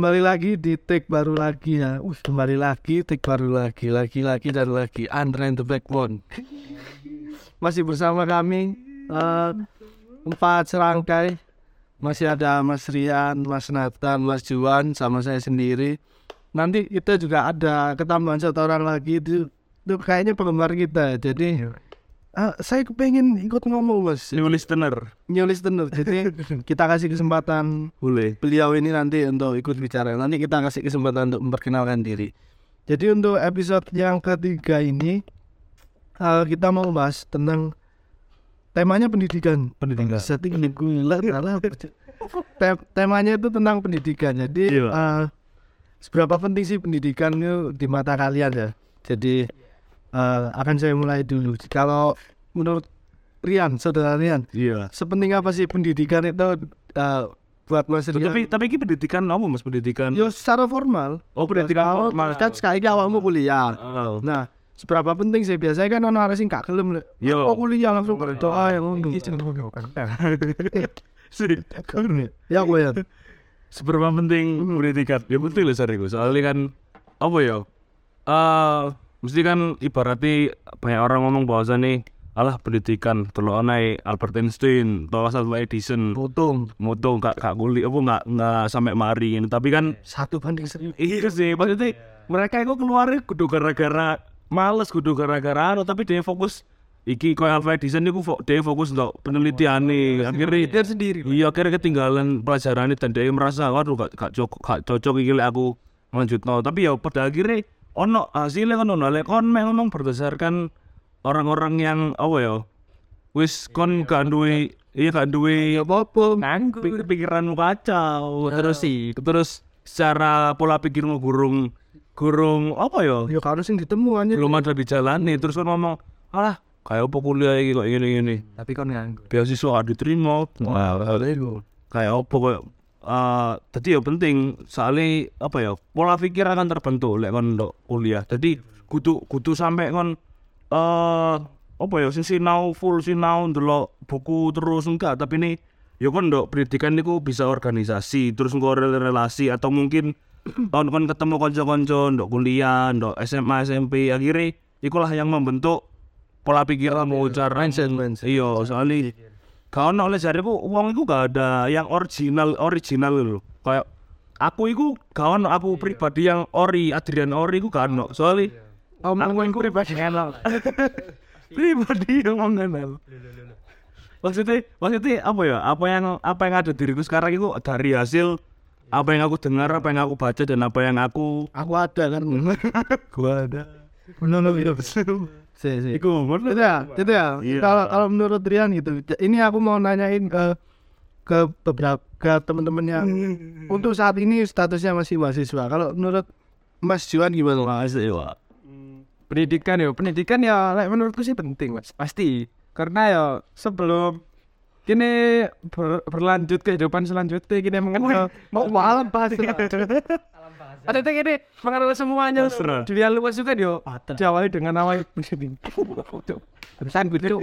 Kembali lagi di take baru lagi ya. Uh, kembali lagi take baru lagi, lagi lagi dan lagi. Andre and the Backbone. Masih bersama kami eh, empat serangkai. Masih ada Mas Rian, Mas Nathan, Mas Juan, sama saya sendiri. Nanti kita juga ada ketambahan satu orang lagi itu, itu kayaknya penggemar kita. Jadi eh, saya kepengen ikut ngomong mas New listener. new listener jadi kita kasih kesempatan Boleh. beliau ini nanti untuk ikut bicara nanti kita kasih kesempatan untuk memperkenalkan diri jadi untuk episode yang ketiga ini eh, kita mau bahas tentang temanya pendidikan Pendidikan. setting salah. Tem- temanya itu tentang pendidikan jadi Iya. eh, seberapa penting sih pendidikan itu di mata kalian ya jadi eh, akan saya mulai dulu kalau menurut Rian saudara Rian Iya. sepenting apa sih pendidikan itu eh, buat Mas Rian? Tapi tapi ini pendidikan apa Mas pendidikan? yo secara formal. Oh, pendidikan Kalau formal. Kan sekali awalmu kuliah. Oh. Nah, seberapa penting sih biasanya kan orang harus gak gelem lek. Yo. Oh kuliah langsung kerja ah yang ngono. Sih. Ya gue ya. Seberapa penting pendidikan? Ya penting lah sariku. Soalnya kan apa ya? Eh mesti kan ibaratnya banyak orang ngomong bahwa nih alah pendidikan terlalu aneh Albert Einstein Thomas Alva Edison Potong moto gak gak kuliah apa nggak nggak sampai mari ini tapi kan satu banding serius. Iya sih, maksudnya mereka itu keluar kudu gara-gara males, kudu gara-gara anu, tapi dia fokus iki koyo Alpha Edison itu fo dia fokus untuk penelitian nih akhirnya Dia sendiri. iya akhirnya ketinggalan pelajaran dan dia merasa waduh gak, gak, cocok, gak cocok iki aku lanjut tapi ya pada akhirnya ono hasilnya kan ono lek kon mek ngomong berdasarkan orang-orang yang apa ya wis kon gak duwe iya. gak duwe Ya apa? nganggur pikiranmu kacau. Terus sih terus secara pola pikirmu gurung gurung apa ya? Ya harus yang ditemu aja. belum ada nih terus kan ngomong alah kayak apa kuliah ini kok gini gini Tapi kan nganggur. beasiswa gak diterima. Wah kayak apa kok eh tadi ya penting soalnya apa ya pola pikir akan terbentuk lek kon kuliah. Jadi kudu kudu sampai kon eh apa ya sing sinau full sinau ndelok buku terus enggak. Tapi ini ya kon ndok pendidikan niku bisa organisasi terus engko rel- relasi atau mungkin tahun kon ketemu konco-konco ndok kuliah ndok SMA SMP akhirnya ikulah yang membentuk pola pikirmu cara Mindset, iya soalnya gak ono oleh jariku uang itu gak ada yang original original lho. Kayak aku itu gak ono aku pribadi yang ori Adrian ori itu gak ono. Soalnya Omong gue pribadi enak. pribadi yang mengenal maksudnya maksudnya apa ya? Apa yang apa yang ada diriku sekarang itu dari hasil apa yang aku dengar apa yang aku baca dan apa yang aku Aku ada kan. gua ada. Benar benar. Si si. Iku ngono itu ya itu ya. Iya. kalau kalau menurut Rian gitu. Ini aku mau nanyain ke ke beberapa ke teman-teman yang untuk saat ini statusnya masih mahasiswa. Kalau menurut Mas Juan gimana Makasih ya pendidikan ya pendidikan ya like, menurutku sih penting mas. Pasti. Karena ya sebelum kini ber- berlanjut kehidupan selanjutnya kini mengenal mau malam bahasa ada yang ini mengenal semuanya. Dunia luas juga dia diawali dengan awal pendidikan terusan gitu yo.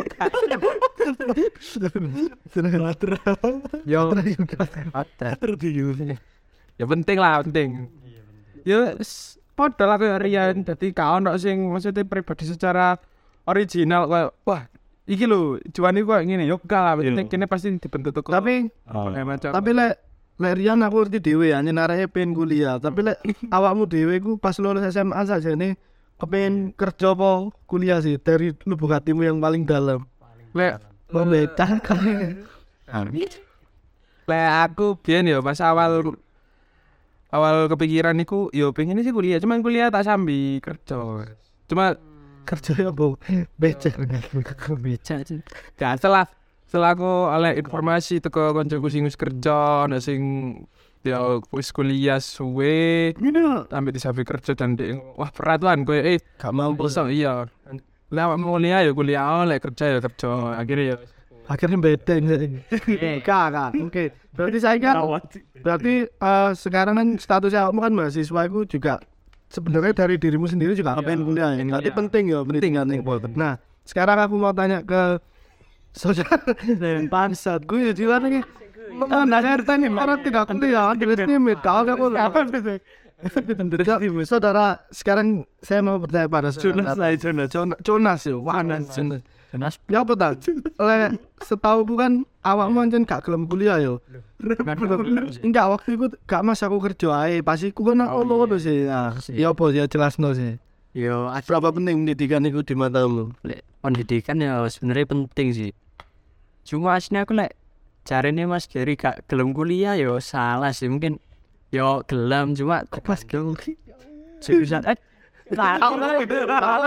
Ya penting lah penting. Ya padahal aku Rian dadi kau ono sing maksudnya pribadi secara original kayak wah iki lho iku kayak ngene. Yo gak lah penting Iya. kene pasti dibentuk kok tapi macam tapi lek lek Rian aku ngerti dewe ya nyenarahe pengen kuliah. Tapi lek awakmu dewe ku pas lulus SMA saja nih kepengen kerja apa kuliah sih? Dari lubuk hatimu yang paling dalam. Lek oh beda kan lek aku biyen yo pas awal awal kepikiran iku yo pengen sih kuliah. Cuman kuliah tak sambi kerja. Cuma kerja ya bu becek beca gak setelah setelah aku oleh informasi teko koncoku sing wis kerja ana sing ya wis kuliah suwe sampai di sampai kerja dan dia wah peraturan gue eh gak mampu. bisa iya. Lah mau kuliah ya kuliah oleh kerja ya kerja akhirnya ya akhirnya beda ini kakak oke. Berarti saya kan berarti eh, sekarang kan statusnya kamu kan mahasiswa itu juga sebenarnya dari dirimu sendiri juga kepengen kuliah ya. Penting ya pendidikan nah sekarang aku mau tanya ke saudara bangsat gue jadi mana nih Ah, nah RT ini orang tidak ya, ini tahu gak boleh. Saudara, sekarang saya mau bertanya pada saudara. lah Jonas. Jonas, Jonas ya, mana Jonas? Ya apa tak? Oleh setahu aku kan awakmu ancen gak gelem kuliah yo. Enggak waktu itu gak mas aku kerja ae, pas iku kan aku ngono sih. Ya apa ya jelasno sih. Yo, Berapa penting pendidikan itu di matamu? pendidikan ya sebenarnya penting sih. Cuma aslinya aku lek caranya Mas Gary gak gelem kuliah yo salah sih. Mungkin yo gelem cuma kok pas gelem jurusan eh Salah.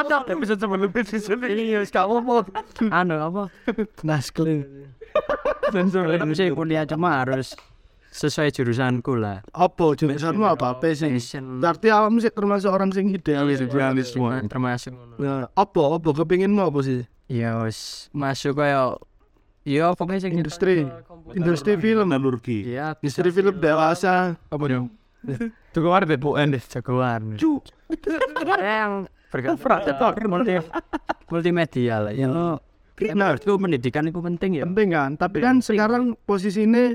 dong, Bisa sebelum season iya gak apa Anu apa? Naskle. Kuliah cuma harus sesuai jurusanku lah. Apa jurusanmu? Apa apa sih? Berarti awakmu sih termasuk orang sing idealis. idealis semua. termasuk. Nah, apa? Apa kepinginmu apa sih? ya wis. Masuk kayak ya pokoknya sing Industri, industri film, Metalurgi. ya industri film dewasa. Apa dong? Jagoan deh, Bu Endes. jagoan yang bergerak multi multimedia lah ya Nah, itu pendidikan itu penting ya penting kan. Tapi kan sekarang posisinya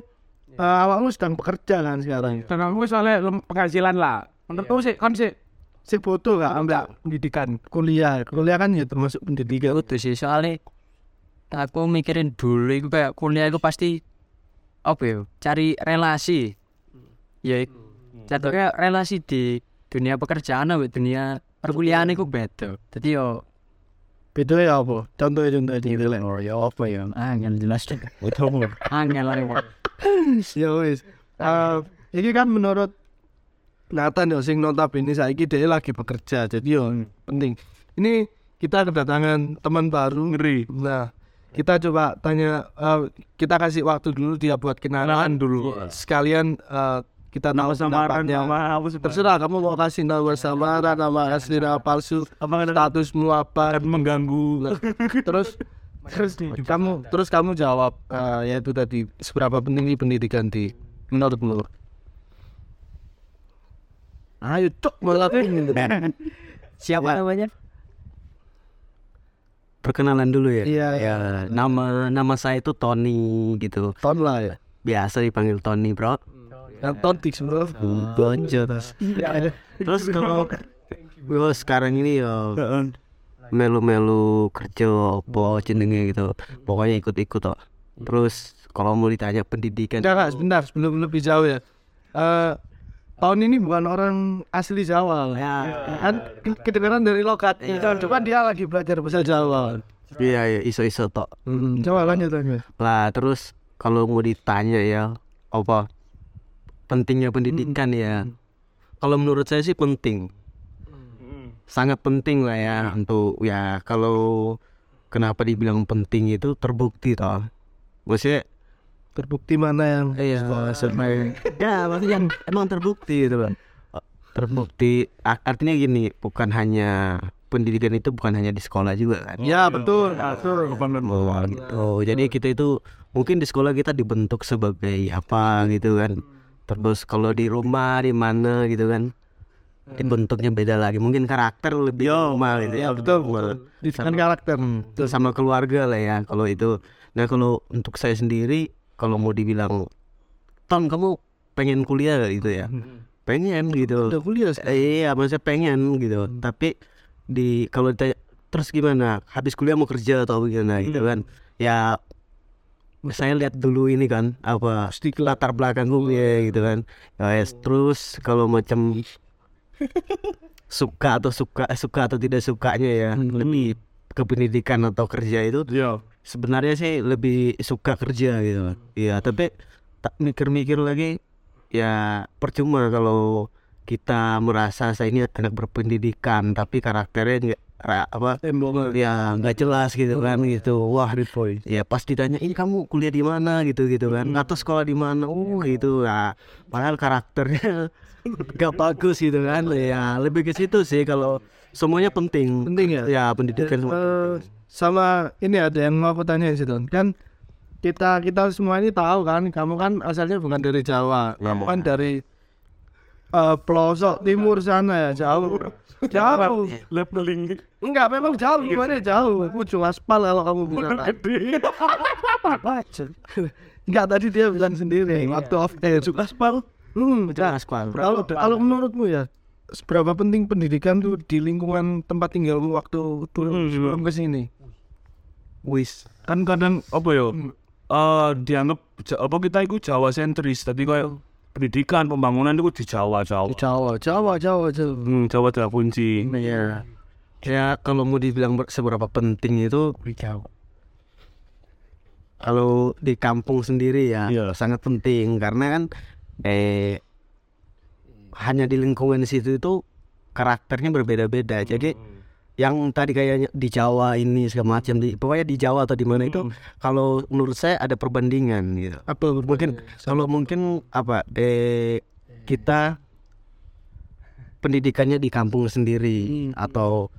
eh, awakmu sedang bekerja kan sekarang. Dan aku soalnya penghasilan lah. Menurutku sih kan sih Si foto gak ambil pendidikan. kuliah. Kuliah kan ya termasuk pendidikan. itu sih soalnya aku mikirin dulu itu kayak kuliah itu pasti apa ya cari relasi ya jatuhnya relasi di dunia pekerjaan sama dunia perkuliahan itu beda jadi yo Beda ya apa? Contohnya contohnya di oh ya apa ya angel jelas deh angel lah ini. Ya wis. Eh, ini kan menurut Nathan ya sing notabene saiki dia lagi bekerja. Jadi yo penting. Ini kita kedatangan teman baru. Ngeri. Nah, kita coba tanya eh, kita kasih waktu dulu dia buat kenalan. Dulu. sekalian eh, kita tahu Samaran apa sih? Terserah kamu mau kasih nama samaran, nama asli, nama palsu, Apa statusmu apa, mengganggu. Terus terus kamu terus kamu jawab eh, yaitu tadi seberapa penting pendidikan di menurutmu? Ayo cok malah siapa? Namanya Perkenalan dulu ya. Iya, Ya, nama nama saya itu Tony gitu. ton lah ya Biasa dipanggil Tony, Bro. yang tontik bro Bonjo terus. Terus kalau gue sekarang ini ya melu-melu kerja apa jenenge gitu. Pokoknya ikut-ikut kok. Terus kalau mau ditanya pendidikan Enggak, sebentar sebelum lebih jauh ya Eh tahun ini bukan orang asli Jawa lah. ya kan kedengaran dari logat coba dia lagi belajar bahasa Jawa iya ya iso-iso tok. coba lanjut lanjut Lah terus kalau mau ditanya ya apa pentingnya pendidikan ya. Kalau menurut saya sih penting. Sangat penting lah ya untuk ya kalau kenapa dibilang penting itu terbukti toh. Maksudnya terbukti mana yang iya sampai ya maksudnya emang terbukti gitu kan. Terbukti a- artinya gini, bukan hanya pendidikan itu bukan hanya di sekolah juga kan. ya betul betul Oh, gitu. Jadi kita itu mungkin di sekolah kita dibentuk sebagai apa gitu kan. Terus kalau di rumah di mana gitu kan. Dibentuknya beda lagi. Mungkin karakter lebih rumah gitu ya. betul dengan karakter Itu sama keluarga lah ya kalau itu. Nah, kalau untuk saya sendiri kalau mau dibilang Ton kamu pengen kuliah gak gitu ya? Pengen gitu. udah kuliah sekarang. Eh, iya, maksudnya pengen gitu. Tapi di kalau ditanya terus gimana? Habis kuliah mau kerja atau gimana gitu kan? Ya saya lihat dulu ini kan apa latar belakang gue gitu kan. Ya, yes. terus kalau macam suka atau suka eh, suka atau tidak sukanya ya lebih ke pendidikan atau kerja itu Iya. Sebenarnya sih lebih suka kerja gitu. Iya tapi tak mikir-mikir lagi ya percuma kalau kita merasa saya ini anak berpendidikan tapi karakternya nggak ra- apa ya nggak jelas gitu kan gitu. Wah ya pas ditanya ini kamu kuliah di mana? gitu gitu kan. Atau sekolah di mana? Oh gitu. Nah padahal karakternya nggak bagus gitu kan. Ya lebih ke situ sih kalau semuanya penting. Penting ya? Ya pendidikan semua Eh, sama ini ada yang mau aku tanya sih Don kan kita kita semua ini tahu kan kamu kan asalnya bukan dari Jawa kamu kan dari eh, pelosok timur sana ya jauh. Jauh. Leveling enggak memang jauh. Gimana jauh? Ujung aspal kalau kamu bilang enggak tadi dia bilang sendiri. Waktu off air. Aspal. Hmm Jelas kual. kalau kalau menurutmu ya seberapa penting pendidikan tuh di lingkungan tempat tinggalmu waktu turun sebelum ke sini Wis. kan kadang apa ya eh dianggap apa kita itu Jawa sentris. Tadi kayak pendidikan pembangunan itu di Jawa Jawa. Jawa Jawa Jawa Jawa. Hmm, Jawa adalah kunci Iya. Ya kalau mau dibilang ber- seberapa penting itu kalau di kampung sendiri ya Iya. sangat penting. Karena kan eh hanya di lingkungan situ itu karakternya berbeda-beda. Jadi yang tadi kayaknya di Jawa ini segala macam di pokoknya di Jawa atau di mana itu kalau menurut saya ada perbandingan gitu. apa Mungkin kalau mungkin apa eh kita pendidikannya di kampung sendiri atau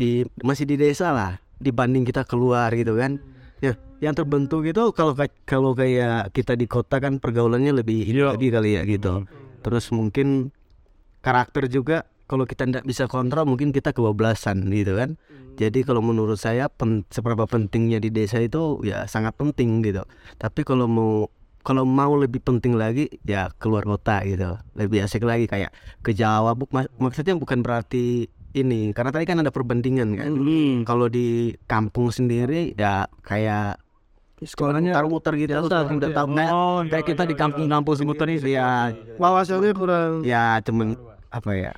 di masih di desa lah dibanding kita keluar gitu kan. Ya yang terbentuk itu kalau kalau kayak kita di kota kan pergaulannya lebih Iya. tadi kali ya gitu. Terus mungkin karakter juga kalau kita tidak bisa kontrol mungkin kita kebablasan gitu kan. Jadi kalau menurut saya pen, seberapa pentingnya di desa itu ya sangat penting gitu. Tapi kalau mau kalau mau lebih penting lagi ya keluar kota gitu. Lebih asik lagi kayak ke Jawa. Bu- mak- maksudnya bukan berarti ini karena tadi kan ada perbandingan kan. Hmm. kalau di kampung sendiri ya kayak sekolahnya muter-muter gitu udah udah tahu kayak, Oh, iya, kayak kita di kampung-kampung semuter ini ya. wawasannya kurang. Ya cuman apa ya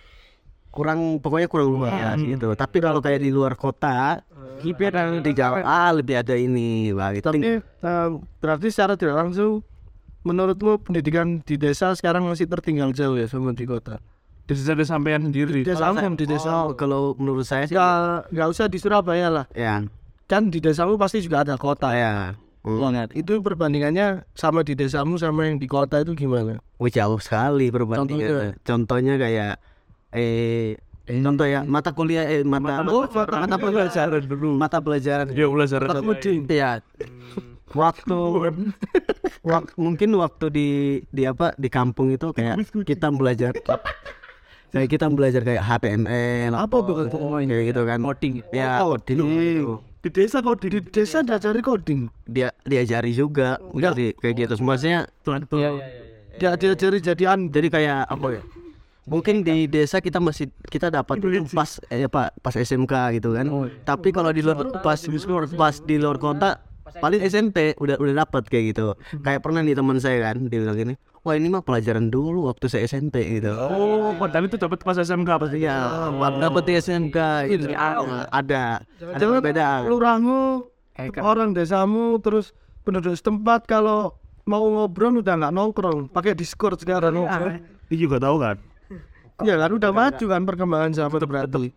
kurang pokoknya kurang luas gitu. Tapi kalau kayak di luar kota di Jawa ah lebih ada ini wah gitu tapi eh, berarti secara tidak langsung menurutmu pendidikan di desa sekarang masih tertinggal jauh ya sama di kota? Di desa ada sampean sendiri? Di desa di desa Oh, kalau menurut saya sih nggak nggak usah di Surabaya lah. Ya. Kan di desamu pasti juga ada kota. Ya. Hmm. itu perbandingannya sama di desamu sama yang di kota itu gimana? Wih, jauh sekali perbandingannya contohnya kayak eh contoh ya mata kuliah eh mata mata, pelajaran. dulu. Mata pelajaran. Ya belajar ya? Waktu wak- mungkin waktu di di apa di kampung itu kayak kita belajar kayak kita belajar kayak HTML apa bukan? kayak gitu kan. Coding ya? Coding. Gitu. di desa coding? Di desa diajari coding. Dia diajari juga. Udah sih kayak gitu. Semuanya dia diajari jadian. Jadi kayak apa ya mungkin di desa kita masih kita dapat itu pas eh, apa pas SMK gitu kan. Tapi kalau di luar pas pas di luar kota paling SMP udah udah dapat kayak gitu. Kayak pernah nih teman saya kan dia bilang gini wah ini mah pelajaran dulu waktu saya SMP gitu. Oh padahal itu dapat pas SMK pasti. Iya, dapat di SMK itu. ada ada jangan perbedaan lurahmu orang desamu terus penduduk setempat kalau mau ngobrol udah nggak nongkrong pakai discord sekarang. Ini juga tahu kan ya kan udah maju kan perkembangan zaman berarti.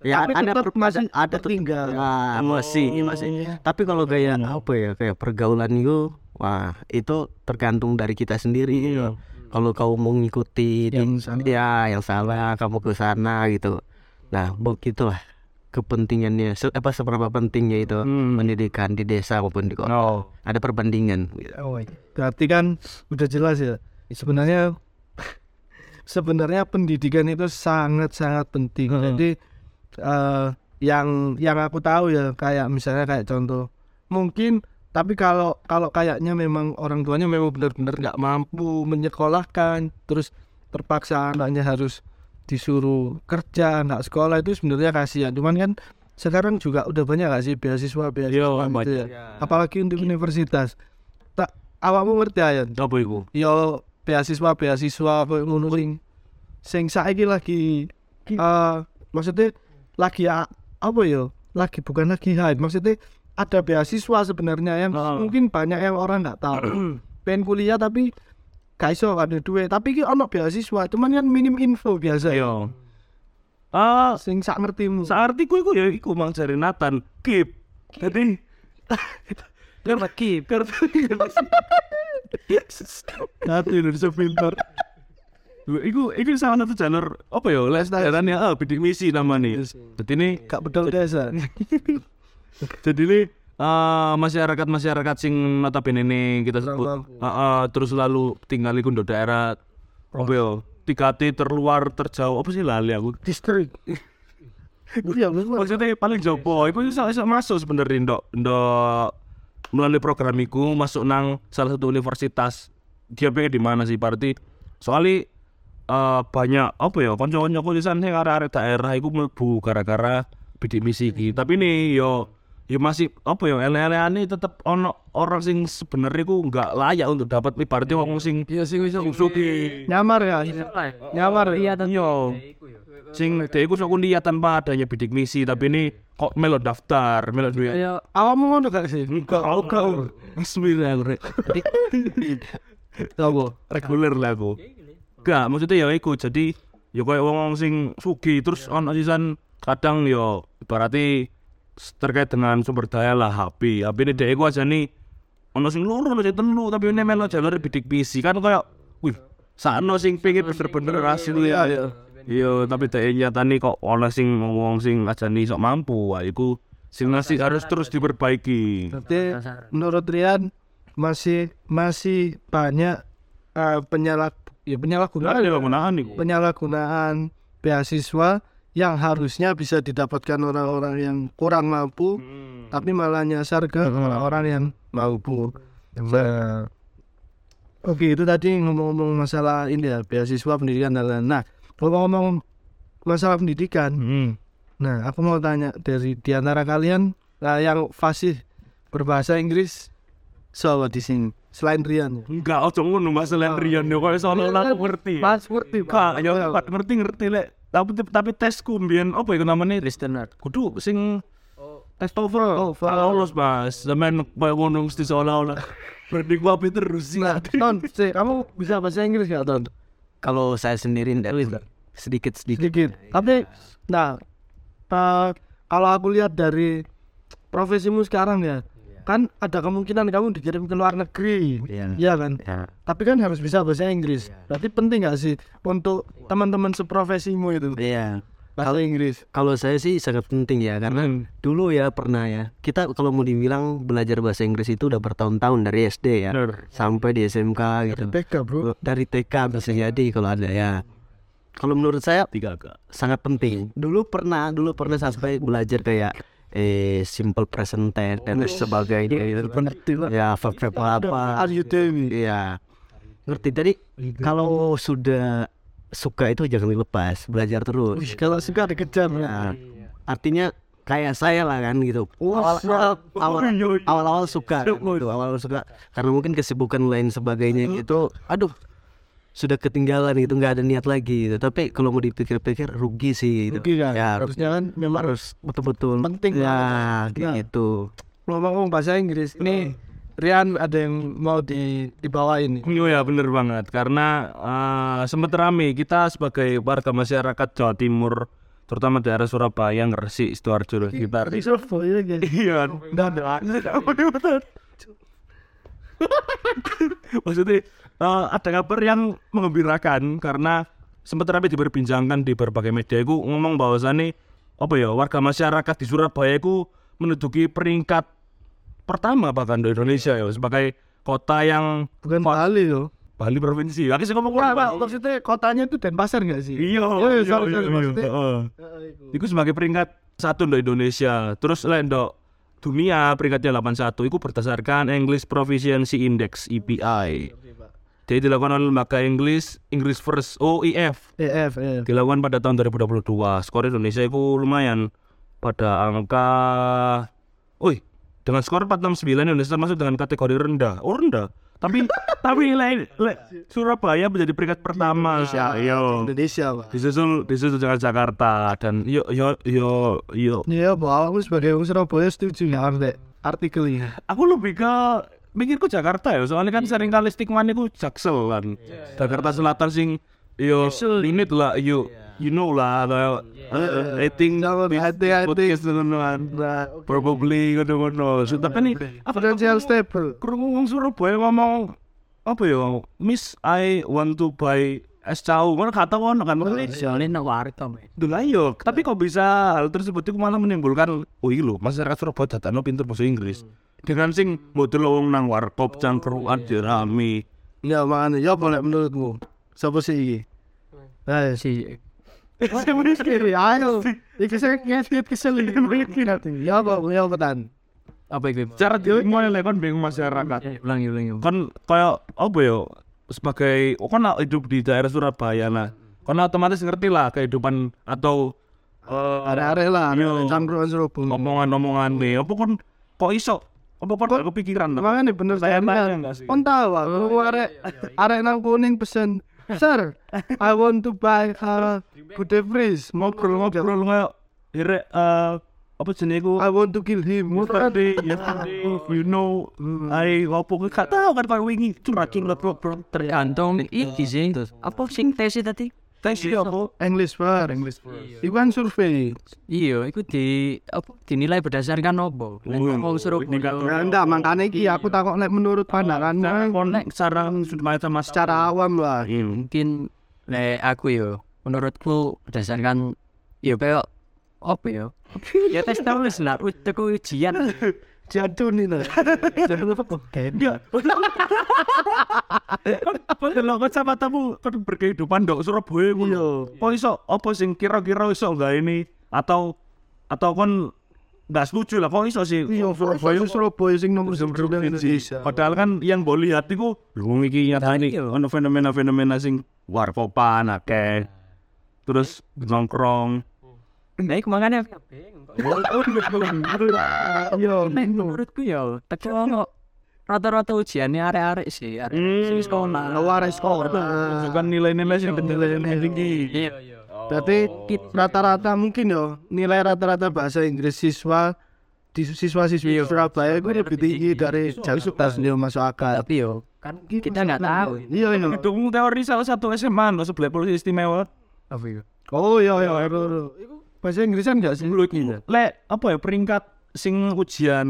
Ya Tapi ada tetap masih ada, ada tertinggal. ya, masih masih. tapi kalau kayak apa ya kayak pergaulan itu wah itu tergantung dari kita sendiri kalau kau mau ngikuti di- Yang salah. ya yang salah kamu ke sana gitu. Nah begitulah kepentingannya. Se- apa seberapa pentingnya itu Hmm. pendidikan di desa maupun di kota. No ada perbandingan gitu. berarti kan udah jelas ya sebenarnya sebenarnya pendidikan itu sangat sangat penting jadi eh, yang yang aku tahu ya kayak misalnya kayak contoh mungkin tapi kalau kalau kayaknya memang orang tuanya memang benar-benar nggak mampu menyekolahkan terus terpaksa anaknya harus disuruh kerja nggak sekolah itu sebenarnya kasihan. Cuman kan sekarang juga udah banyak gak sih beasiswa beasiswa gitu ya? apalagi untuk universitas. Tak awakmu ngerti ya apa yo beasiswa beasiswa ngono sing sing saiki lagi eh maksudnya lagi apa yo lagi bukan lagi hype maksudnya ada beasiswa sebenarnya yang Oh. mungkin banyak yang orang nggak tahu. Pengen kuliah tapi gak iso ada duit. Tapi ki ono beasiswa cuman kan minim info biasa. Ya yo ah. Sing sak ngertimu. Seartiku iku ya iku mang jare Nathan. Keep jadi Karena keep. nanti Indonesia pintar Iku, iku salah satu jalur apa ya les daerahnya ah bidik misi namanya jadi ini gak bedol desa. Jadi ini ah, masyarakat masyarakat sing notabene ini kita sebut ah, ah, terus lalu tinggal ndok daerah apa ya 3T terluar terjauh apa sih lali aku? Distrik. Iya maksudnya paling jopo itu bisa bisa masuk sebenarnya ndok ndok melalui program iku masuk nang salah satu universitas. Dia pengen di mana sih? Berarti soalnya eh, banyak apa ya konco-konco di sana arek-arek daerah iku mlebu gara-gara bidik misi iki. Tapi nih yo yo masih apa ya ele-eleane tetep ono orang sing sebenarnya iku nggak layak untuk dapat ibaratnya wong sing iya sih bisa suki. Nyamar ya nyamar. Iya, yo sing dia iku sok kuliah tanpa adanya bidik misi tapi ini kok melo daftar melo duit. Ya awakmu ngono gak sih? Enggak enggak bismillah rek. Apa? Reguler lah aku. Enggak maksudnya ya iku jadi ya kayak wong sing sugi terus ono sisan kadang yo berarti terkait dengan sumber daya lah HP HP ini dia aja nih ono sing loro ono sing telu tapi ini melo jalur bidik misi kan kayak wih sakno sing pengen bener-bener hasil ya iya tapi dia nyatani kok ono sing wong sing aja nih sok mampu. Wah iku sing ngasih harus terus diperbaiki. Berarti menurut Rian masih masih banyak eh, penyalah ya penyalahgunaan penggunaan iku. Penyalahgunaan beasiswa yang harusnya bisa didapatkan orang-orang yang kurang mampu tapi malah nyasar ke orang-orang yang mampu Nah, oke itu tadi ngomong-ngomong masalah ini ya beasiswa pendidikan dan lain-lain nah ngomong-ngomong masalah pendidikan hmm. nah aku mau tanya dari di antara kalian nah, yang fasih berbahasa Inggris siapa di sini selain Rian ya? Enggak, ojo ngono masalah Rian yo koyo sono aku ngerti. Mas ngerti Kak, yo Pak, ngerti ngerti lek. Tapi tapi tesku mbiyen apa iku namanya? listener Kudu sing tes TOEFL. Oh, Kalau lolos, Mas. Zaman koyo ngono mesti seolah-olah. Berarti gua apa terus sih. Nah, Ton, sih, kamu bisa bahasa Inggris gak, Ton? Kalau saya sendiri ndak sedikit sedikit. Sedikit. Tapi, nah, eh, kalau aku lihat dari profesimu sekarang ya, kan ada kemungkinan kamu dikirim ke luar negeri, Iya. Iya kan? Ya. Tapi kan harus bisa bahasa Inggris. Berarti penting gak sih untuk teman-teman seprofesimu itu Iya. bahasa Inggris? Kalau saya sih sangat penting ya karena dulu ya pernah ya kita kalau mau dibilang belajar bahasa Inggris itu udah bertahun-tahun dari SD ya Bener. sampai di SMK gitu. TK, Bro. Dari TK bisa jadi kalau ada ya. Kalau menurut saya Tiga sangat penting. Dulu pernah, dulu pernah sampai belajar kayak eh simple present tense dan sebagainya gitu. Ngerti lah. Ya verb verb apa. Are you? Iya. Ngerti tadi kalau sudah suka itu jangan dilepas, belajar terus. Wih, kalau suka dikejar. Nah, artinya kayak saya lah kan gitu. Awal awal awal awal suka kan, gitu. awal awal suka karena mungkin kesibukan lain sebagainya gitu. Aduh sudah ketinggalan gitu nggak ada niat lagi gitu. Tapi kalau mau dipikir-pikir rugi sih gitu. Rugi kan? Ya Harusnya kan memang harus betul-betul Penting ya Nah. gitu. ngomong-ngomong bahasa Inggris. Ini Rian ada yang mau di dibawain. Oh ya bener banget karena eh, sempat rame kita sebagai warga masyarakat Jawa Timur terutama daerah Surabaya Gresik Sidoarjo dan sekitar Surabaya guys. iya Nggak ada. maksudnya eh, ada kabar yang mengembirakan karena sempat ramai diperbincangkan di berbagai media itu ngomong bahwasannya apa ya warga masyarakat di Surabaya itu menduduki peringkat pertama bahkan di Indonesia ya sebagai kota yang Bukan Bali loh. Bali provinsi. Aku sih ngomong. Pak, maksudnya kotanya itu Denpasar nggak sih? Iya, Iya, iya, sorry, iya, sorry, iya, maksudnya- heeh. Iku sebagai peringkat satu di Indonesia. Terus lain dok dunia peringkatnya 81 itu berdasarkan English Proficiency Index EPI. Jadi dilakukan oleh lembaga English English First OEF EF, EF. dilakukan pada tahun 2022. Skor Indonesia itu lumayan pada angka Wih, dengan skor 469 Indonesia masuk dengan kategori rendah. Oh, rendah. Tapi tapi lain Surabaya menjadi peringkat pertama. Ya, yo. Indonesia, Pak. Disusul disusul dengan Jakarta dan yo yo yo yo. Iya, Pak. Aku sebagai orang Surabaya setuju ya Arte. Artikel ini. Aku lebih ke mikirku Jakarta ya, soalnya kan sering kali stigma ku Jaksel kan. Jakarta Selatan sing yo limit lah yo you know lah eh, I think Sama hati-hati. podcast teman-teman Nah, probably ngono-ngono. So, tapi nih apa Financial stable. kurang ngomong Surabaya ngomong apa ya Miss I want to buy es cau kan kata kan kan soalnya nak warit to men Dulu ayo, tapi kok bisa hal tersebut itu malah menimbulkan oh iya masyarakat Surabaya datang pinter bahasa Inggris. Dengan sing model wong nang warkop cangkruan dirami. Ya, makanya. Ya, boleh menurutmu. Siapa sih ini? Nah, si kiri ayo. Iki sing ngedit kesel iki nanti. Ya apa ya apa tan? apa itu Cara dimulai lah kan bingung masyarakat. Ya, ulangi ulangi Kan kayak apa ya sebagai oh, kan hidup di daerah Surabaya nah. Kan otomatis ngerti lah kehidupan atau eh, Arek-arek lah, Yo. cangkruan Surabaya. omongan-omongan nih. Apa kan kok iso? Apa kan kepikiran? Makanya bener Saya nanya? Kon tahu aku arek arek nang kuning pesen Sir, I want to buy a good freeze. Ngobrol-ngobrol kayak ire eh apa jenis ku I want to kill him. yesterday yesterday you know. I ngopo gak tahu kan kayak wingi? Curacing lah bro bro tergantung iki sih apa sing tes tadi? Tes apa? English first. English first. Iku kan survei. iya itu di apa dinilai berdasarkan apa? Oh, ngomong Surabaya Ya enggak, makanya iki aku takut nek menurut pandanganmu. konek secara sudut mata mas secara awam lah. mungkin nek aku yo menurutku berdasarkan ya kayak apa ya ya tes tulis lah itu ujian Jadun ini. Jadun apa? Apa kalau kacamatamu kan berkehidupan dok Surabaya ngono. Kok iso apa sing kira-kira iso enggak ini atau atau kon enggak setuju lah kok iso sih Iya, Surabaya Surabaya sing nomor satu Indonesia. Padahal kan yang boleh lihat itu lu iki nyata ini ono fenomena-fenomena sing warkopan akeh. Terus nongkrong. Nah iku makanya Iya, Nek menurutku ya teko rata-rata ujiannya arek-arek sih arek sing sekolah. Luar sekolah. Kan nilai-nilai sing Nilai tinggi. iya. Berarti rata-rata mungkin yo nilai rata-rata bahasa Inggris siswa di siswa-siswi Surabaya itu lebih tinggi dari Jakarta dia masuk akal. tapi yo kan kita nggak tahu. Iya iya. Dukung teori salah satu SMA no sebelah polisi istimewa. apa itu Oh iya iya. Iya, iya. Bahasa Inggrisan enggak sih? Lek apa ya peringkat sing ujian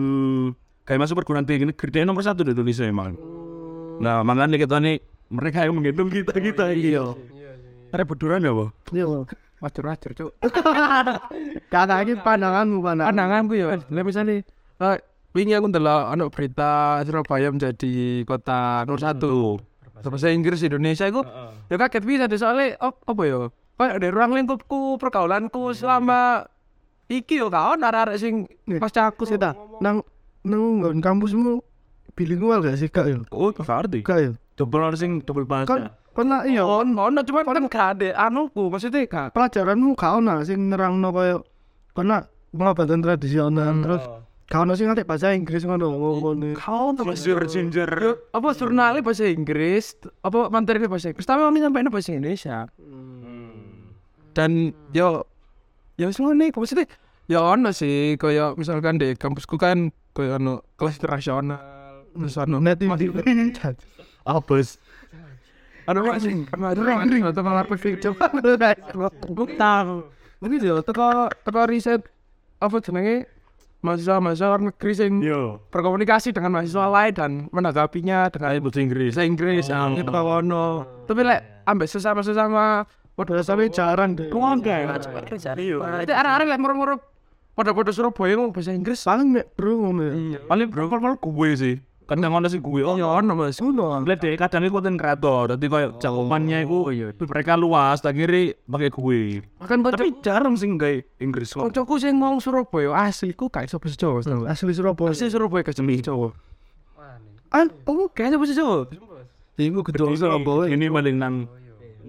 kayak masuk perguruan tinggi negeri dia nomor satu di Indonesia emang. Nah makanya kita nih mereka yang menghitung kita kita iya. Ada beduran ya bu? Iya. Wajur-wajur, Cuk. Kakak ini pandanganmu pandangan. Pandanganku ya, lah misalnya eh, wingi aku ndelok ana berita Surabaya menjadi kota nomor satu. Bahasa Inggris Indonesia itu ya kaget bisa deh soalnya op, apa ya? Kayak dari ruang lingkupku, pergaulanku selama iki yo kawan arek-arek sing pas aku sih Kita nang nang nggon kampusmu bilingual gak sih kak yo? Oh gak ngerti. Kak yo. Double orang sing double Kan bahasa. kan lah iya ono ono cuman kan gak ada anuku maksudnya gak pelajaranmu gak ono sing nerangno koyo karena pengobatan tradisional terus gak ono sing ngerti bahasa Inggris ngono ngono. kau Ginger ginger. Apa jurnalnya bahasa Inggris apa materi bahasa Inggris tapi kami sampai bahasa Indonesia dan yo yo semua nih maksudnya ya ono sih kayak misalkan di kampusku kan kayak ono kelas internasional terus ono Net ini. Abes. ada apa sih ada orang ini atau malah perfect coba tahu ini dia teko teko riset apa jenenge mahasiswa mahasiswa luar negeri sing Yo. berkomunikasi dengan mahasiswa lain dan menanggapinya dengan Bahasa Inggris. bahasa Inggris yang itu ono tapi lek ambek sesama sesama Padahal sampe jarang deh. keluarga ya Iya. itu arah-arah lek moro-moro pada-pada Surabaya ngomong bahasa Inggris Paling mek bro ngono. ya. Paling bro kalau gue sih. Kadang ono sing gue. Oh ya ono mas Ngono. Lihat deh, kadang itu konten kreator, jadi kayak cakupannya itu mereka luas, tak kiri pakai gue. makan Tapi jarang sih kayak Inggris kok. Kocokku sing ngomong Surabaya asliku gak iso bahasa Jawa. Asli Surabaya. Asli Surabaya gak Jawa. An, oh, Kayaknya bahasa Jawa. iku gedung Surabaya. Ini paling nang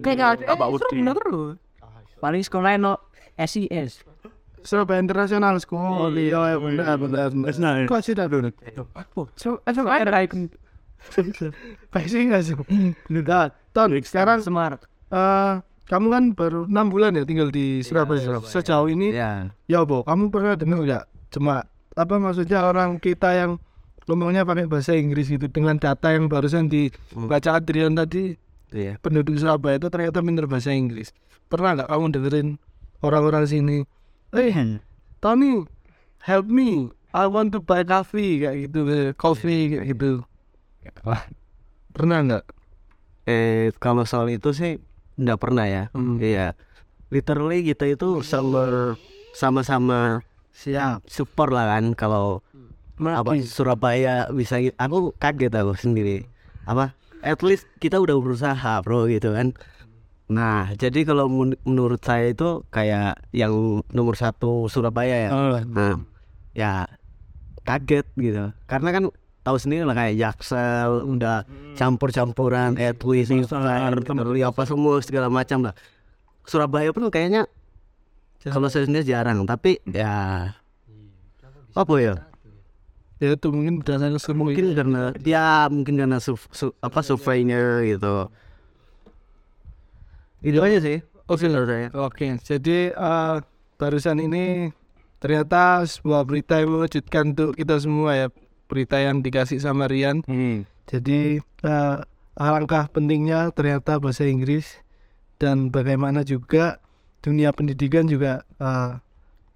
Kayak gak Apa Udi? terus. paling sekolah no SIS Surabaya International School. Iya, benar benar. nah, Kok sih dah dulu? So, itu ada ikon. Pasti enggak sih? Udah, Ton, sekarang smart eh kamu kan baru enam bulan ya tinggal di Surabaya. Sejauh ini, Ya, ya Bo, kamu pernah dengar nggak? Cuma apa maksudnya orang kita yang ngomongnya pakai bahasa Inggris gitu dengan data yang barusan dibaca Adrian tadi itu ya. penduduk Surabaya itu ternyata pintar bahasa Inggris. Pernah nggak kamu dengerin orang-orang sini? Eh, Tony, help me. I want to buy coffee kayak gitu, eh, coffee kayak gitu. Pernah nggak? Eh, kalau soal itu sih nggak pernah ya. Hmm. Iya. Literally kita itu sama sama-sama Siap. support lah kan kalau apa Surabaya bisa gitu. aku kaget aku sendiri apa at least kita udah berusaha bro gitu kan Nah, jadi kalau men- menurut saya itu kayak yang nomor satu Surabaya ya. Oh, Nah, ya kaget gitu. Karena kan tahu sendiri lah kayak Jaksel udah campur-campuran etnis terus apa semua segala macam lah. Surabaya pun kayaknya kalau saya sendiri jarang, tapi ya apa ya? Ya itu mungkin berdasarkan semua Mungkin karena ya mungkin karena su- su- apa surveinya gitu. Itu aja sih. Oke, saya. oke. Jadi eh, barusan ini ternyata sebuah berita yang mengejutkan untuk kita semua ya. Berita yang dikasih sama Rian. Jadi eh, alangkah pentingnya ternyata bahasa Inggris dan bagaimana juga dunia pendidikan juga eh,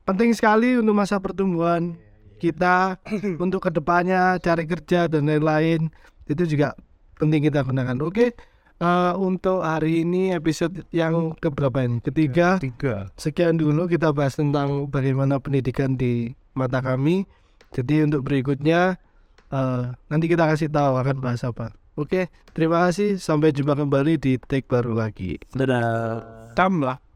penting sekali untuk masa pertumbuhan kita untuk ke depannya cari kerja dan lain-lain itu juga penting kita gunakan. Oke, eh, untuk hari ini episode yang keberapa ini? Ketiga. Tiga. Sekian dulu kita bahas tentang bagaimana pendidikan di mata kami. Jadi untuk berikutnya eh, nanti kita kasih tahu akan bahas apa. Oke, terima kasih. Sampai jumpa kembali di take baru lagi. Dadah. Tam lah.